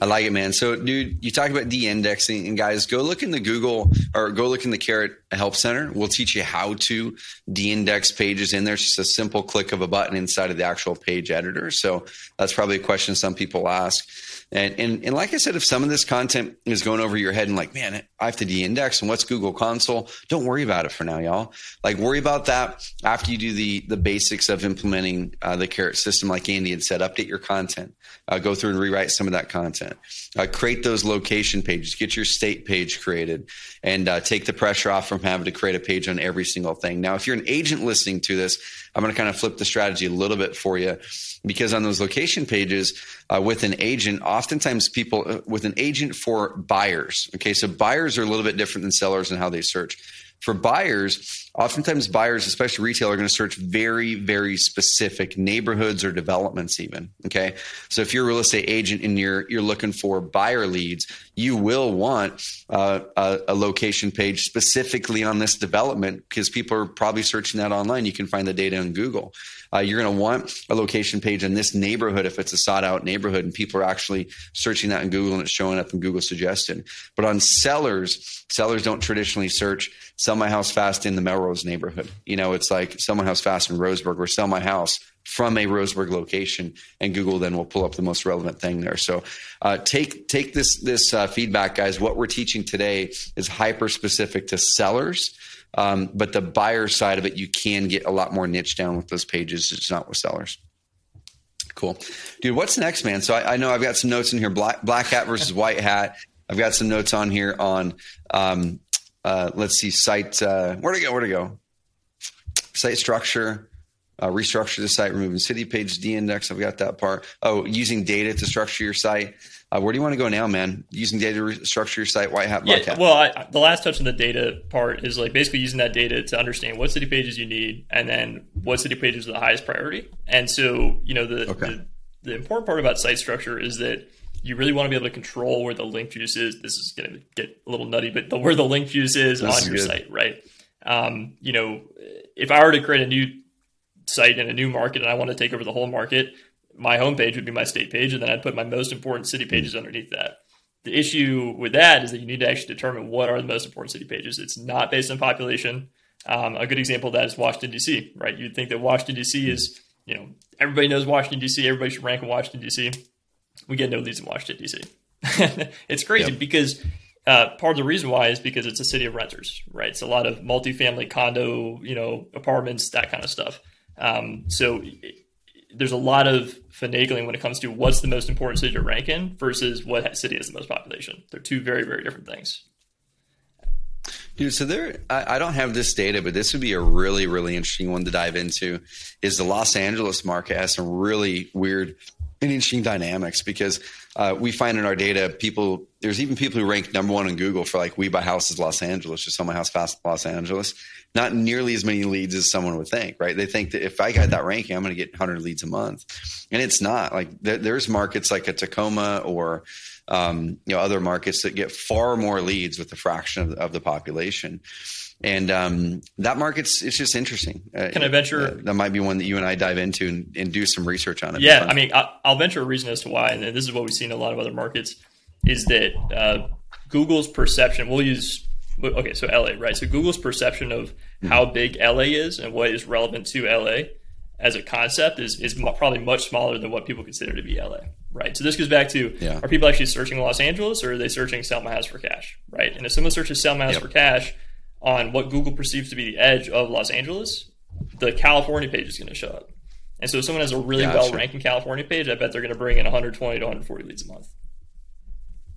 [SPEAKER 1] I like it, man. So, dude, you talk about de-indexing, and guys, go look in the Google or go look in the Carrot Help Center. We'll teach you how to de-index pages in there. It's just a simple click of a button inside of the actual page editor. So that's probably a question some people ask. And, and, and like I said, if some of this content is going over your head and like, man, I have to de-index and what's Google Console? Don't worry about it for now, y'all. Like worry about that after you do the the basics of implementing uh, the Carrot system, like Andy had said. Update your content, uh, go through and rewrite some of that content, uh, create those location pages, get your state page created, and uh, take the pressure off from having to create a page on every single thing. Now, if you're an agent listening to this, I'm going to kind of flip the strategy a little bit for you because on those location pages uh, with an agent, oftentimes people uh, with an agent for buyers. Okay, so buyers are a little bit different than sellers in how they search. For buyers, oftentimes buyers, especially retail, are going to search very, very specific neighborhoods or developments, even. Okay. So if you're a real estate agent and you're you're looking for buyer leads, you will want uh, a, a location page specifically on this development because people are probably searching that online. You can find the data on Google. Uh, you're going to want a location page in this neighborhood if it's a sought out neighborhood and people are actually searching that in Google and it's showing up in Google suggestion. But on sellers, sellers don't traditionally search sell my house fast in the Melrose neighborhood. You know, it's like sell my house fast in Roseburg or sell my house from a Roseburg location, and Google then will pull up the most relevant thing there. So uh, take take this this uh, feedback, guys. What we're teaching today is hyper specific to sellers. Um, but the buyer side of it, you can get a lot more niche down with those pages. It's not with sellers. Cool, dude. What's next, man? So I, I know I've got some notes in here: black black hat versus white hat. I've got some notes on here on. Um, uh, let's see, site. Uh, where to go? Where to go? Site structure. Uh, restructure the site, removing city page de-index. I've got that part. Oh, using data to structure your site. Uh, where do you want to go now, man? Using data to structure your site, white hat, black
[SPEAKER 2] yeah, hat. Well, I, the last touch on the data part is like basically using that data to understand what city pages you need, and then what city pages are the highest priority. And so, you know, the, okay. the, the important part about site structure is that you really want to be able to control where the link juice is. This is going to get a little nutty, but the, where the link juice is this on is your good. site, right? Um, you know, if I were to create a new site in a new market and I want to take over the whole market, my homepage would be my state page, and then I'd put my most important city hmm. pages underneath that. The issue with that is that you need to actually determine what are the most important city pages. It's not based on population. Um, a good example of that is Washington D.C. Right? You'd think that Washington D.C. is you know everybody knows Washington D.C. Everybody should rank in Washington D.C. We get no leads in Washington D.C. it's crazy yep. because uh, part of the reason why is because it's a city of renters, right? It's a lot of multifamily condo, you know, apartments, that kind of stuff. Um, so there's a lot of finagling when it comes to what's the most important city to rank in versus what city has the most population. They're two very, very different things.
[SPEAKER 1] Dude, so there, I, I, don't have this data, but this would be a really, really interesting one to dive into. Is the Los Angeles market has some really weird and interesting dynamics because uh, we find in our data people there's even people who rank number one in Google for like we buy houses Los Angeles, just sell my house fast Los Angeles. Not nearly as many leads as someone would think, right? They think that if I got that ranking, I'm going to get 100 leads a month, and it's not. Like there, there's markets like a Tacoma or um, you know other markets that get far more leads with a fraction of, of the population and um, that market's it's just interesting.
[SPEAKER 2] Uh, Can I venture?
[SPEAKER 1] Uh, that might be one that you and I dive into and, and do some research on it.
[SPEAKER 2] Yeah, I mean, I'll venture a reason as to why, and this is what we see in a lot of other markets, is that uh, Google's perception. We'll use okay, so LA, right? So Google's perception of mm-hmm. how big LA is and what is relevant to LA as a concept is is probably much smaller than what people consider to be LA, right? So this goes back to yeah. are people actually searching Los Angeles or are they searching sell my house for cash, right? And if someone searches sell my house yep. for cash on what Google perceives to be the edge of Los Angeles, the California page is going to show up. And so if someone has a really gotcha. well ranking California page, I bet they're going to bring in 120 to 140 leads a month.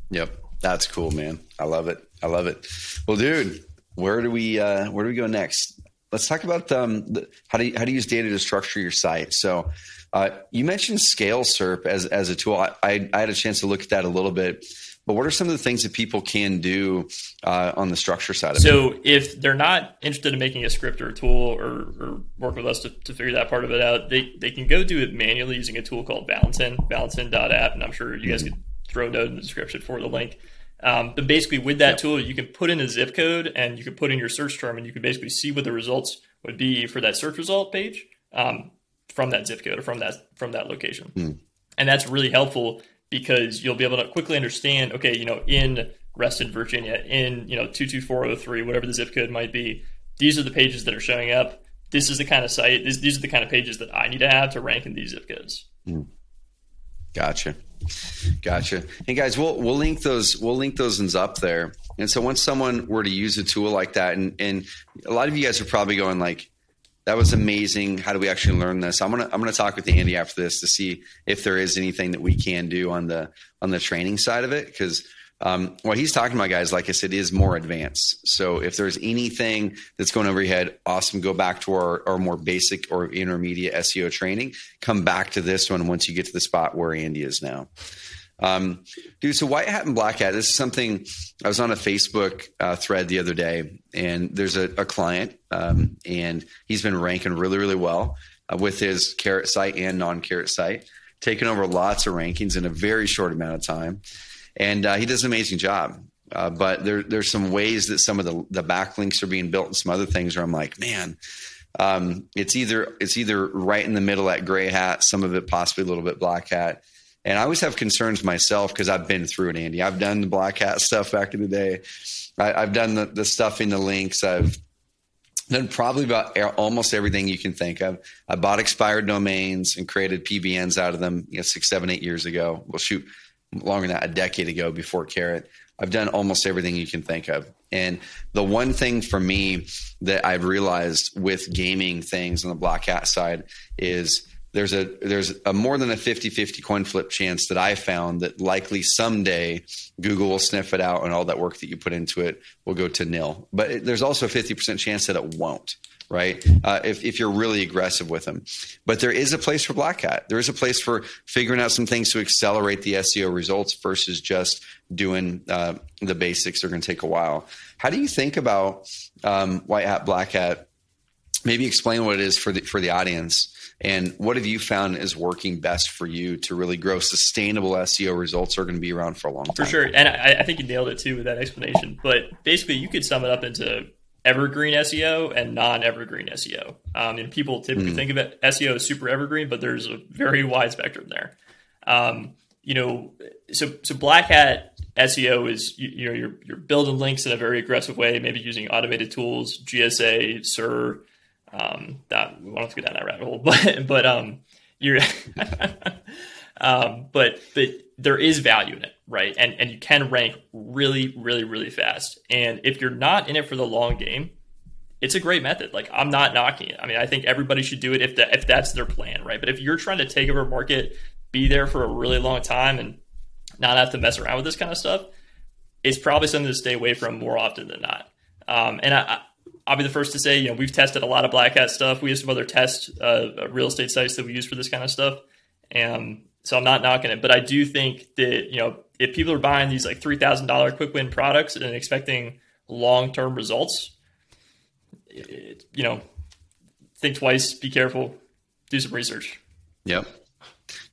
[SPEAKER 1] Yep. That's cool, man. I love it. I love it. Well, dude, where do we uh, where do we go next? Let's talk about um, the, how do you, how do you use data to structure your site. So, uh, you mentioned Scale SERP as as a tool. I, I, I had a chance to look at that a little bit. But what are some of the things that people can do uh, on the structure side of
[SPEAKER 2] so it? So if they're not interested in making a script or a tool or, or work with us to, to, figure that part of it out, they, they can go do it manually using a tool called Valentin, valentin.app. And I'm sure you guys mm-hmm. could throw a note in the description for the link. Um, but basically, with that yep. tool, you can put in a zip code and you can put in your search term, and you can basically see what the results would be for that search result page um, from that zip code or from that from that location. Mm. And that's really helpful because you'll be able to quickly understand, okay, you know, in Reston, Virginia, in, you know, 22403, whatever the zip code might be, these are the pages that are showing up. This is the kind of site, this, these are the kind of pages that I need to have to rank in these zip codes. Mm.
[SPEAKER 1] Gotcha. Gotcha. Hey guys, we'll we'll link those we'll link those ones up there. And so once someone were to use a tool like that, and and a lot of you guys are probably going like, that was amazing. How do we actually learn this? I'm gonna I'm gonna talk with Andy after this to see if there is anything that we can do on the on the training side of it because um, what he's talking about, guys, like I said, is more advanced. So if there's anything that's going over your head, awesome. Go back to our, our more basic or intermediate SEO training. Come back to this one once you get to the spot where Andy is now. Um, dude, so white hat and black hat. This is something I was on a Facebook uh, thread the other day, and there's a, a client, um, and he's been ranking really, really well uh, with his carrot site and non-carrot site, taking over lots of rankings in a very short amount of time, and uh, he does an amazing job. Uh, but there, there's some ways that some of the, the backlinks are being built and some other things where I'm like, man, um, it's either it's either right in the middle at gray hat, some of it possibly a little bit black hat. And I always have concerns myself because I've been through it, Andy. I've done the black hat stuff back in the day. I, have done the, the stuff in the links. I've done probably about almost everything you can think of. I bought expired domains and created PBNs out of them, you know, six, seven, eight years ago. Well, shoot, longer than that, a decade ago before Carrot. I've done almost everything you can think of. And the one thing for me that I've realized with gaming things on the black hat side is there's a there's a more than a 50-50 coin flip chance that I found that likely someday Google will sniff it out and all that work that you put into it will go to nil. But it, there's also a 50% chance that it won't right? Uh, if, if you're really aggressive with them. But there is a place for Black Hat. There is a place for figuring out some things to accelerate the SEO results versus just doing uh, the basics. They're going to take a while. How do you think about um, White Hat, Black Hat? Maybe explain what it is for the for the audience, and what have you found is working best for you to really grow sustainable SEO results are going to be around for a long time.
[SPEAKER 2] For sure, and I, I think you nailed it too with that explanation. But basically, you could sum it up into evergreen SEO and non-evergreen SEO. Um, and people typically mm. think of it SEO as super evergreen, but there's a very wide spectrum there. Um, you know, so so black hat SEO is you, you, know you're you're building links in a very aggressive way, maybe using automated tools, GSA, SER. Um, that we won't have to go down that rabbit hole, but but um, you're um, but but there is value in it, right? And and you can rank really, really, really fast. And if you're not in it for the long game, it's a great method. Like I'm not knocking it. I mean, I think everybody should do it if that if that's their plan, right? But if you're trying to take over a market, be there for a really long time, and not have to mess around with this kind of stuff, it's probably something to stay away from more often than not. Um, and I, I'll be the first to say, you know, we've tested a lot of black hat stuff. We have some other test uh, real estate sites that we use for this kind of stuff, and so I'm not knocking it, but I do think that you know if people are buying these like three thousand dollar quick win products and expecting long term results, it, you know, think twice, be careful, do some research.
[SPEAKER 1] Yep.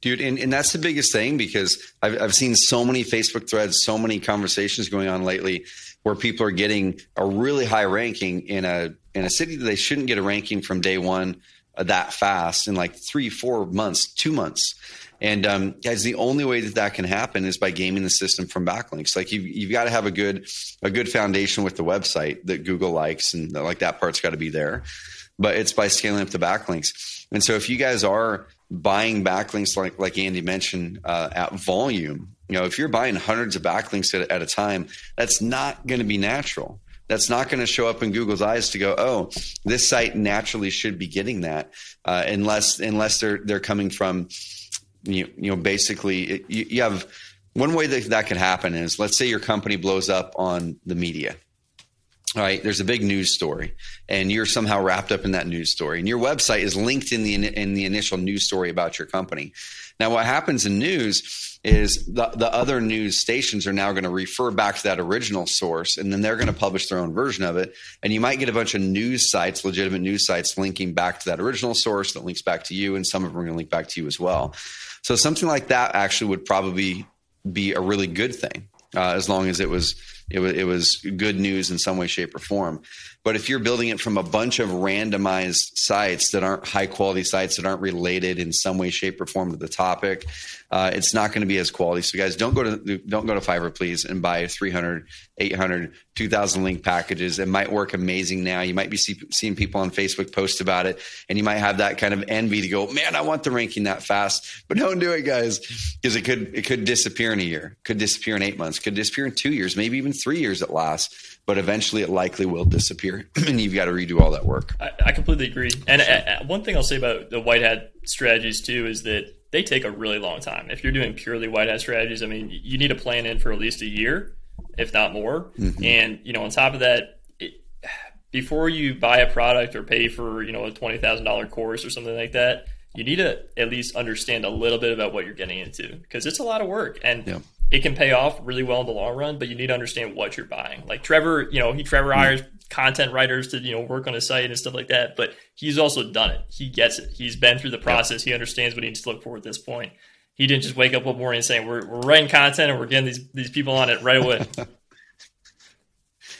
[SPEAKER 1] Dude, and, and that's the biggest thing because I've, I've seen so many Facebook threads, so many conversations going on lately where people are getting a really high ranking in a in a city that they shouldn't get a ranking from day one uh, that fast in like three, four months, two months. And um, guys, the only way that that can happen is by gaming the system from backlinks. Like you've, you've got to have a good a good foundation with the website that Google likes, and like that part's got to be there. But it's by scaling up the backlinks. And so if you guys are buying backlinks, like like Andy mentioned, uh, at volume, you know, if you're buying hundreds of backlinks at, at a time, that's not going to be natural that's not going to show up in Google's eyes to go, oh, this site naturally should be getting that, uh, unless unless they're they're coming from you, you know, basically you, you have one way that that could happen is let's say your company blows up on the media. All right, there's a big news story, and you're somehow wrapped up in that news story, and your website is linked in the in the initial news story about your company. Now, what happens in news is the, the other news stations are now going to refer back to that original source, and then they're going to publish their own version of it. And you might get a bunch of news sites, legitimate news sites, linking back to that original source that links back to you, and some of them are going to link back to you as well. So something like that actually would probably be a really good thing, uh, as long as it was it was it was good news in some way, shape, or form. But if you're building it from a bunch of randomized sites that aren't high quality sites that aren't related in some way, shape, or form to the topic, uh, it's not going to be as quality. So guys, don't go to don't go to Fiverr, please, and buy 300, 800, 2,000 link packages. It might work amazing now. You might be see, seeing people on Facebook post about it, and you might have that kind of envy to go, man, I want the ranking that fast. But don't do it, guys, because it could it could disappear in a year, could disappear in eight months, could disappear in two years, maybe even three years at last but eventually it likely will disappear and you've got to redo all that work.
[SPEAKER 2] I, I completely agree. And uh, uh, one thing I'll say about the white hat strategies too is that they take a really long time. If you're doing purely white hat strategies, I mean, you need to plan in for at least a year, if not more. Mm-hmm. And, you know, on top of that, it, before you buy a product or pay for, you know, a $20,000 course or something like that, you need to at least understand a little bit about what you're getting into because it's a lot of work and
[SPEAKER 1] Yeah.
[SPEAKER 2] It can pay off really well in the long run, but you need to understand what you're buying. Like Trevor, you know, he Trevor
[SPEAKER 1] Hmm.
[SPEAKER 2] hires content writers to, you know, work on his site and stuff like that, but he's also done it. He gets it. He's been through the process. He understands what he needs to look for at this point. He didn't just wake up one morning and saying, we're, we're writing content and we're getting these, these people on it right away.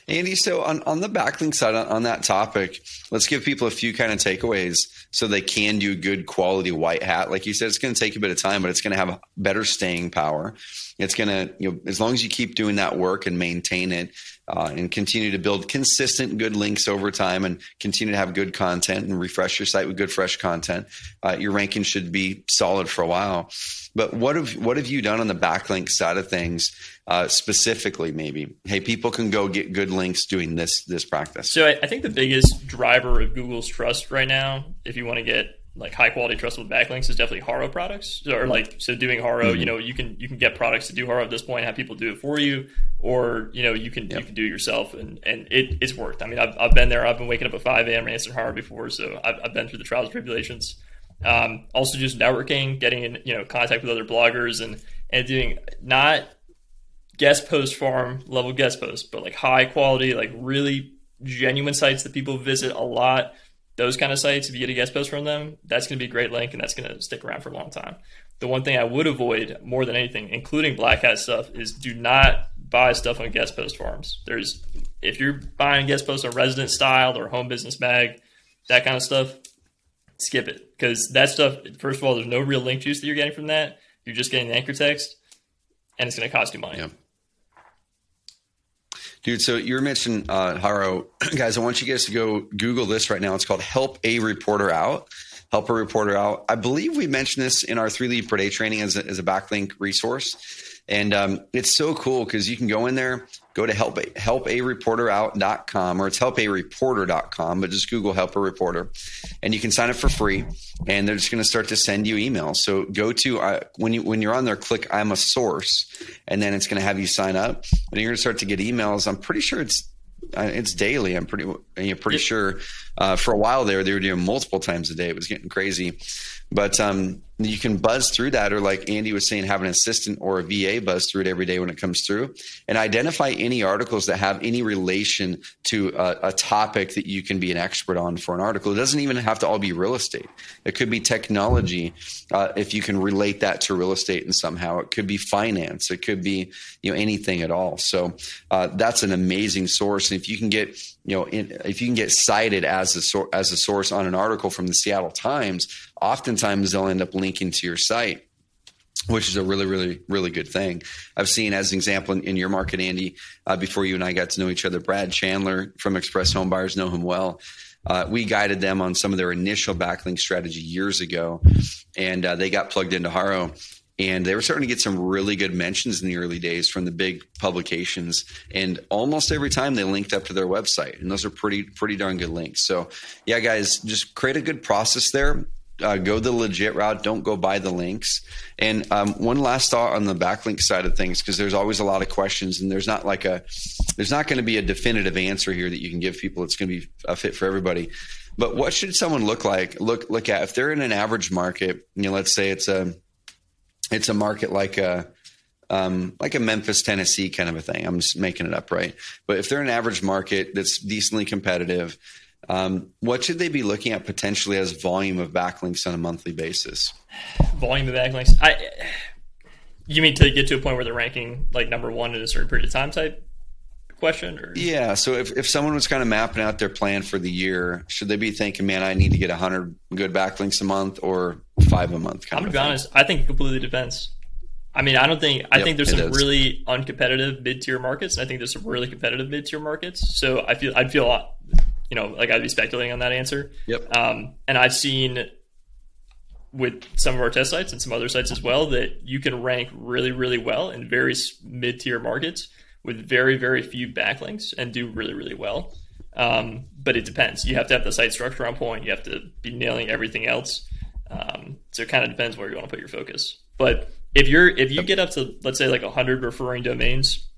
[SPEAKER 1] Andy, so on, on the backlink side, on, on that topic, let's give people a few kind of takeaways so they can do good quality white hat. Like you said, it's going to take a bit of time, but it's going to have better staying power. It's going to, you know, as long as you keep doing that work and maintain it uh, and continue to build consistent good links over time and continue to have good content and refresh your site with good fresh content, uh, your ranking should be solid for a while. But what have what have you done on the backlink side of things uh, specifically? Maybe hey, people can go get good links doing this this practice.
[SPEAKER 2] So I, I think the biggest driver of Google's trust right now, if you want to get like high quality trustable backlinks, is definitely Haro products. So, or like so doing Haro,
[SPEAKER 1] Mm-hmm.
[SPEAKER 2] you know, you can you can get products to do Haro at this point, have people do it for you, or you know, you can you can do it yourself, and and it, it's worked. I mean, I've, I've been there. I've been waking up at five a.m. and answering Haro before, so I've, I've been through the trials and tribulations. Um, also, just networking, getting in you know contact with other bloggers, and and doing not guest post farm level guest posts, but like high quality, like really genuine sites that people visit a lot. Those kind of sites, if you get a guest post from them, that's going to be a great link and that's going to stick around for a long time. The one thing I would avoid more than anything, including black hat stuff, is do not buy stuff on guest post farms. There's if you're buying guest posts on Residence Style or home business mag, that kind of stuff, skip it because that stuff. First of all, there's no real link juice that you're getting from that. You're just getting the anchor text, and it's going to cost you money.
[SPEAKER 1] Yeah. Dude, so you were mentioning uh, Haro. Guys, I want you guys to go Google this right now. It's called Help a Reporter Out. Help a Reporter Out. I believe we mentioned this in our three lead per day training as a, as a backlink resource. And um, it's so cool because you can go in there, go to help, helpareporterout.com or it's helpareporter.com, but just Google Help a Reporter and you can sign up for free and they're just going to start to send you emails. So go to, uh, when, you, when you're on there, click I'm a source and then it's going to have you sign up and you're going to start to get emails. I'm pretty sure it's, uh, it's daily. I'm pretty, you're pretty sure uh, for a while there, they were doing multiple times a day. It was getting crazy. But um, you can buzz through that, or like Andy was saying, have an assistant or a VA buzz through it every day when it comes through, and identify any articles that have any relation to a, a topic that you can be an expert on for an article. It doesn't even have to all be real estate. It could be technology, uh, if you can relate that to real estate and somehow. It could be finance. It could be you know anything at all. So uh, that's an amazing source. And if you can get you know in, if you can get cited as a as a source on an article from the Seattle Times, oftentimes they'll end up linking to your site which is a really, really, really good thing. I've seen, as an example, in, in your market, Andy, uh, before you and I got to know each other, Brad Chandler from Express Home Buyers know him well. Uh, we guided them on some of their initial backlink strategy years ago, and uh, they got plugged into Haro. And they were starting to get some really good mentions in the early days from the big publications. And almost every time they linked up to their website. And those are pretty, pretty darn good links. So, yeah, guys, just create a good process there uh, go the legit route. Don't go buy the links. And um, one last thought on the backlink side of things, because there's always a lot of questions, and there's not like a, there's not going to be a definitive answer here that you can give people. It's going to be a fit for everybody. But what should someone look like? Look look at if they're in an average market. You know, let's say it's a, it's a market like a. Um, like a Memphis, Tennessee kind of a thing. I'm just making it up, right? But if they're an average market that's decently competitive, um, what should they be looking at potentially as volume of backlinks on a monthly basis?
[SPEAKER 2] Volume of backlinks. I. You mean to get to a point where they're ranking like number one in a certain period of time type question? Or
[SPEAKER 1] Yeah. So if, if someone was kind of mapping out their plan for the year, should they be thinking, man, I need to get 100 good backlinks a month or five a month? Kind
[SPEAKER 2] I'm
[SPEAKER 1] of
[SPEAKER 2] gonna be
[SPEAKER 1] thing?
[SPEAKER 2] honest. I think it completely depends. I mean, I don't think I
[SPEAKER 1] Yep,
[SPEAKER 2] think there's some
[SPEAKER 1] is.
[SPEAKER 2] really uncompetitive mid tier markets. And I think there's some really competitive mid tier markets. So I feel I'd feel a lot, you know, like I'd be speculating on that answer.
[SPEAKER 1] Yep.
[SPEAKER 2] Um, and I've seen with some of our test sites and some other sites as well that you can rank really, really well in very mid tier markets with very, very few backlinks and do really, really well. Um, but it depends. You have to have the site structure on point. You have to be nailing everything else. Um, so it kind of depends where you want to put your focus. But if you're if you get up to let's say like 100 referring domains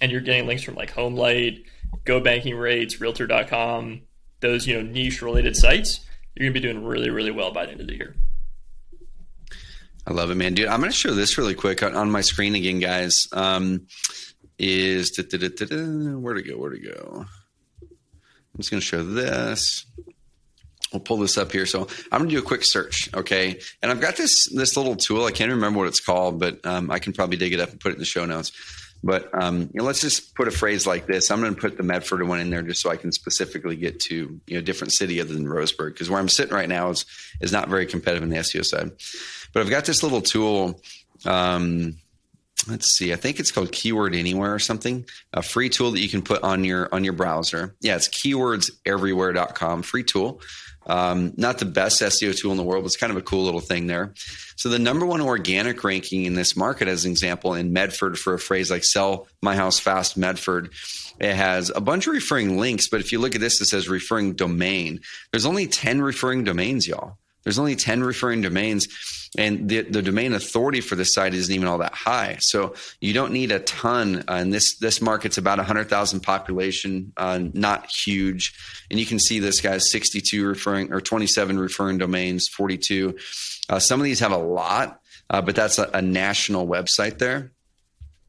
[SPEAKER 2] and you're getting links from like HomeLight, Go Banking Rates, Realtor.com, those you know niche related sites, you're gonna be doing really really well by the end of the year.
[SPEAKER 1] I love it, man, dude. I'm to show this really quick on, on my screen again, guys. Um, is where to go? Where to go? I'm just to show this. We'll pull this up here. So I'm to do a quick search, okay? And I've got this this little tool. I can't remember what it's called, but um, I can probably dig it up and put it in the show notes. But um, you know, let's just put a phrase like this. I'm going to put the Medford one in there just so I can specifically get to you know different city other than Roseburg because where I'm sitting right now is is not very competitive in the SEO side. But I've got this little tool. Um, let's see. I think it's called Keyword Anywhere or something. A free tool that you can put on your on your browser. Yeah, it's keywordseverywhere.com. Free tool. Um, not the best SEO tool in the world, but it's kind of a cool little thing there. So the number one organic ranking in this market, as an example, in Medford for a phrase like "sell my house fast," Medford. It has a bunch of referring links, but if you look at this, it says referring domain. There's only 10 referring domains, y'all. There's only 10 referring domains, and the, the domain authority for this site isn't even all that high. So you don't need a ton. Uh, and this this market's about 100,000 population, uh, not huge. And you can see this guy's 62 referring or 27 referring domains, 42. Uh, some of these have a lot, uh, but that's a, a national website there.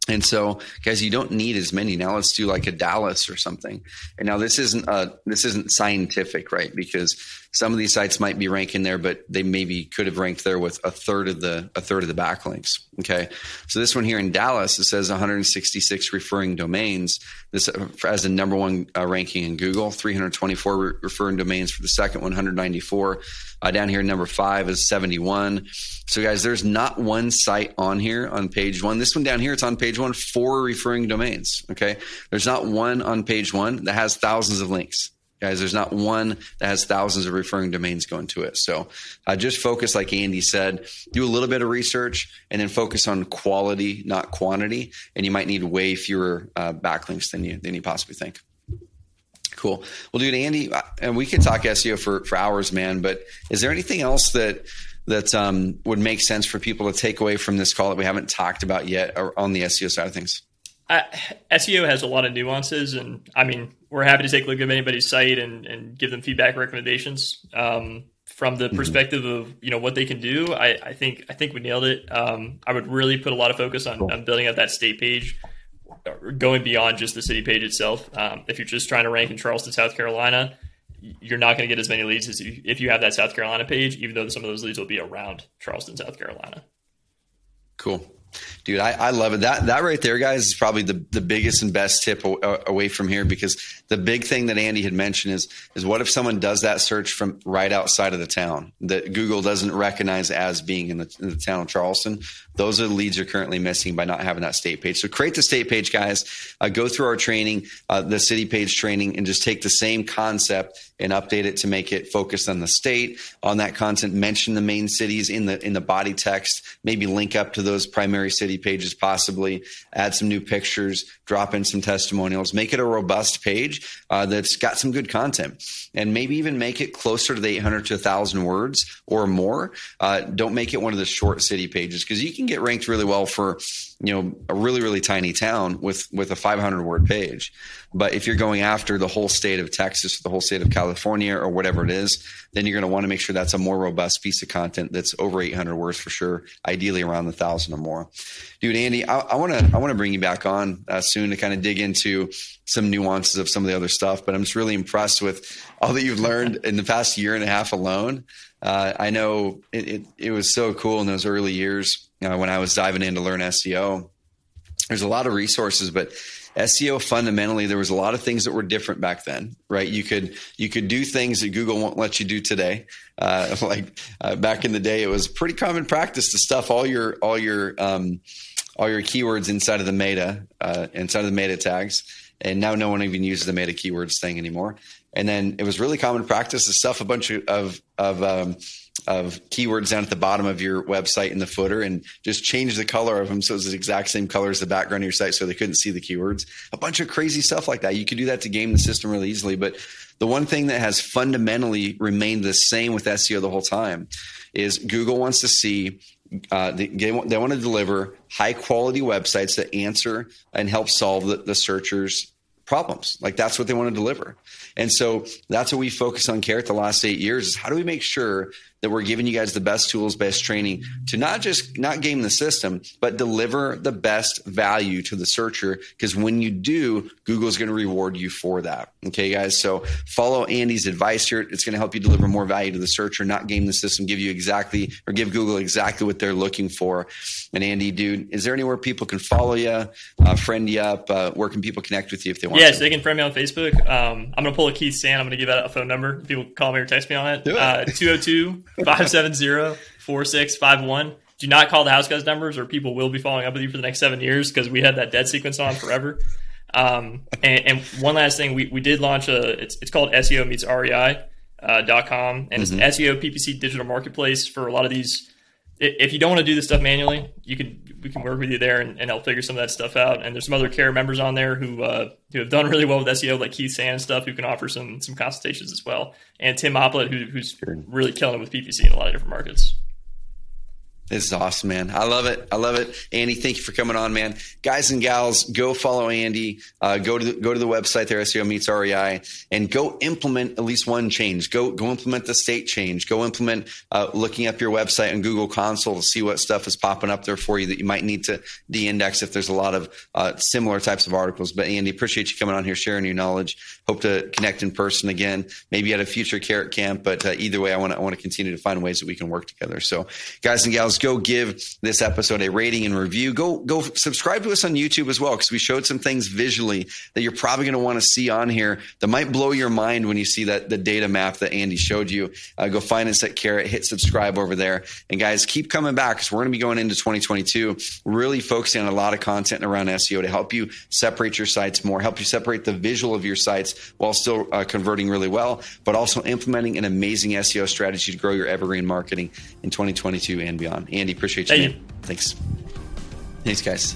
[SPEAKER 1] And so, guys, you don't need as many. Now let's do like a Dallas or something. And now this isn't uh this isn't scientific, right? Because some of these sites might be ranking there, but they maybe could have ranked there with a third of the a third of the backlinks. Okay, so this one here in Dallas, it says 166 referring domains. This as a number one uh, ranking in Google, 324 re- referring domains for the second 194. Uh, down here, number five is 71. So, guys, there's not one site on here on page one. This one down here, it's on page one, four referring domains. Okay, there's not one on page one that has thousands of links guys there's not one that has thousands of referring domains going to it. So uh, just focus like andy said do a little bit of research and then focus on quality not quantity. And you might need way fewer uh, backlinks than you than you possibly think. Cool. Well dude andy uh, and we could talk seo for for hours man but is there anything else that that um, would make sense for people to take away from this call that we haven't talked about yet on the seo side of things?
[SPEAKER 2] I, SEO has a lot of nuances, and I mean, we're happy to take a look at anybody's site and, and give them feedback recommendations. Um, from the mm-hmm. perspective of you know what they can do, I, I think I think we nailed it. Um, I would really put a lot of focus on, cool. on, building out that state page, going beyond just the city page itself. Um, if you're just trying to rank in Charleston, South Carolina, you're not going to get as many leads as you, if you have that South Carolina page, even though some of those leads will be around Charleston, South Carolina.
[SPEAKER 1] Cool. Dude, I, I love it. That that right there, guys, is probably the, the biggest and best tip away from here because the big thing that Andy had mentioned is is what if someone does that search from right outside of the town that Google doesn't recognize as being in the, in the town of Charleston? Those are the leads you're currently missing by not having that state page. So create the state page, guys. Uh, go through our training, uh, the city page training, and just take the same concept and update it to make it focused on the state. On that content, mention the main cities in the in the body text. Maybe link up to those primary city pages, possibly add some new pictures, drop in some testimonials, make it a robust page uh, that's got some good content, and maybe even make it closer to the 800 to 1,000 words or more. Uh, don't make it one of the short city pages because you can get ranked really well for you know a really really tiny town with with a 500 word page. But if you're going after the whole state of texas the whole state of california or whatever it is then you're going to want to make sure that's a more robust piece of content that's over 800 words for sure ideally around the thousand or more. Dude andy i want to i want to bring you back on uh, soon to kind of dig into some nuances of some of the other stuff but i'm just really impressed with all that you've learned in the past year and a half alone. Uh, i know it, it, it was so cool in those early years uh, when I was diving in to learn SEO. There's a lot of resources, but SEO fundamentally there was a lot of things that were different back then, right? You could you could do things that Google won't let you do today. Uh, like uh, back in the day, it was pretty common practice to stuff all your all your um, all your keywords inside of the meta uh, inside of the meta tags, and now no one even uses the meta keywords thing anymore. And then it was really common practice to stuff a bunch of of, um, of keywords down at the bottom of your website in the footer and just change the color of them so it's the exact same color as the background of your site so they couldn't see the keywords. A bunch of crazy stuff like that. You could do that to game the system really easily. But the one thing that has fundamentally remained the same with SEO the whole time is Google wants to see uh, they, they want to deliver high quality websites that answer and help solve the, the searchers problems. Like that's what they want to deliver. And so that's what we focus on Carrot the last eight years is how do we make sure that we're giving you guys the best tools, best training to not just not game the system, but deliver the best value to the searcher. Because when you do, Google's going to reward you for that. Okay, guys. So follow Andy's advice here. It's going to help you deliver more value to the searcher, not game the system, give you exactly or give Google exactly what they're looking for. And Andy, dude, is there anywhere people can follow you, uh, friend you up? Uh, where can people connect with you if they want?
[SPEAKER 2] Yes,
[SPEAKER 1] to?
[SPEAKER 2] they can friend me on Facebook. Um, I'm going to pull a Keith Sand. I'm going to give out a phone number. People call me or text me on it. 202 570 4651. Do not call the house guys numbers or people will be following up with you for the next seven years because we had that dead sequence on forever. Um, and, and, one last thing, we, we did launch a, it's, it's called SEO meets REI. Uh, dot com and mm-hmm. it's an SEO PPC digital marketplace for a lot of these. If you don't want to do this stuff manually, you can we can work with you there and, and help figure some of that stuff out. And there's some other Carrot members on there who uh, who have done really well with SEO, like Keith Sand and stuff, who can offer some some consultations as well. And Tim Oplett, who, who's really killing it with PPC in a lot of different markets.
[SPEAKER 1] This is awesome, man. I love it. I love it. Andy, thank you for coming on, man. Guys and gals, go follow Andy. Uh, go to the, go to the website there, SEO meets REI, and go implement at least one change. Go go implement the state change. Go implement uh, looking up your website and Google Console to see what stuff is popping up there for you that you might need to de-index if there's a lot of uh, similar types of articles. But Andy, appreciate you coming on here, sharing your knowledge. Hope to connect in person again, maybe at a future Carrot Camp. But uh, either way, I want to I want to continue to find ways that we can work together. So, guys and gals go give this episode a rating and review. Go go subscribe to us on YouTube as well because we showed some things visually that you're probably going to want to see on here that might blow your mind when you see that the data map that Andy showed you. Uh, go find us at Carrot, hit subscribe over there, and guys keep coming back because we're going to be going into 2022, really focusing on a lot of content around SEO to help you separate your sites more, help you separate the visual of your sites while still uh, converting really well, but also implementing an amazing SEO strategy to grow your evergreen marketing in 2022 and beyond. Andy, appreciate you. Thank you. Thanks. Thanks, guys.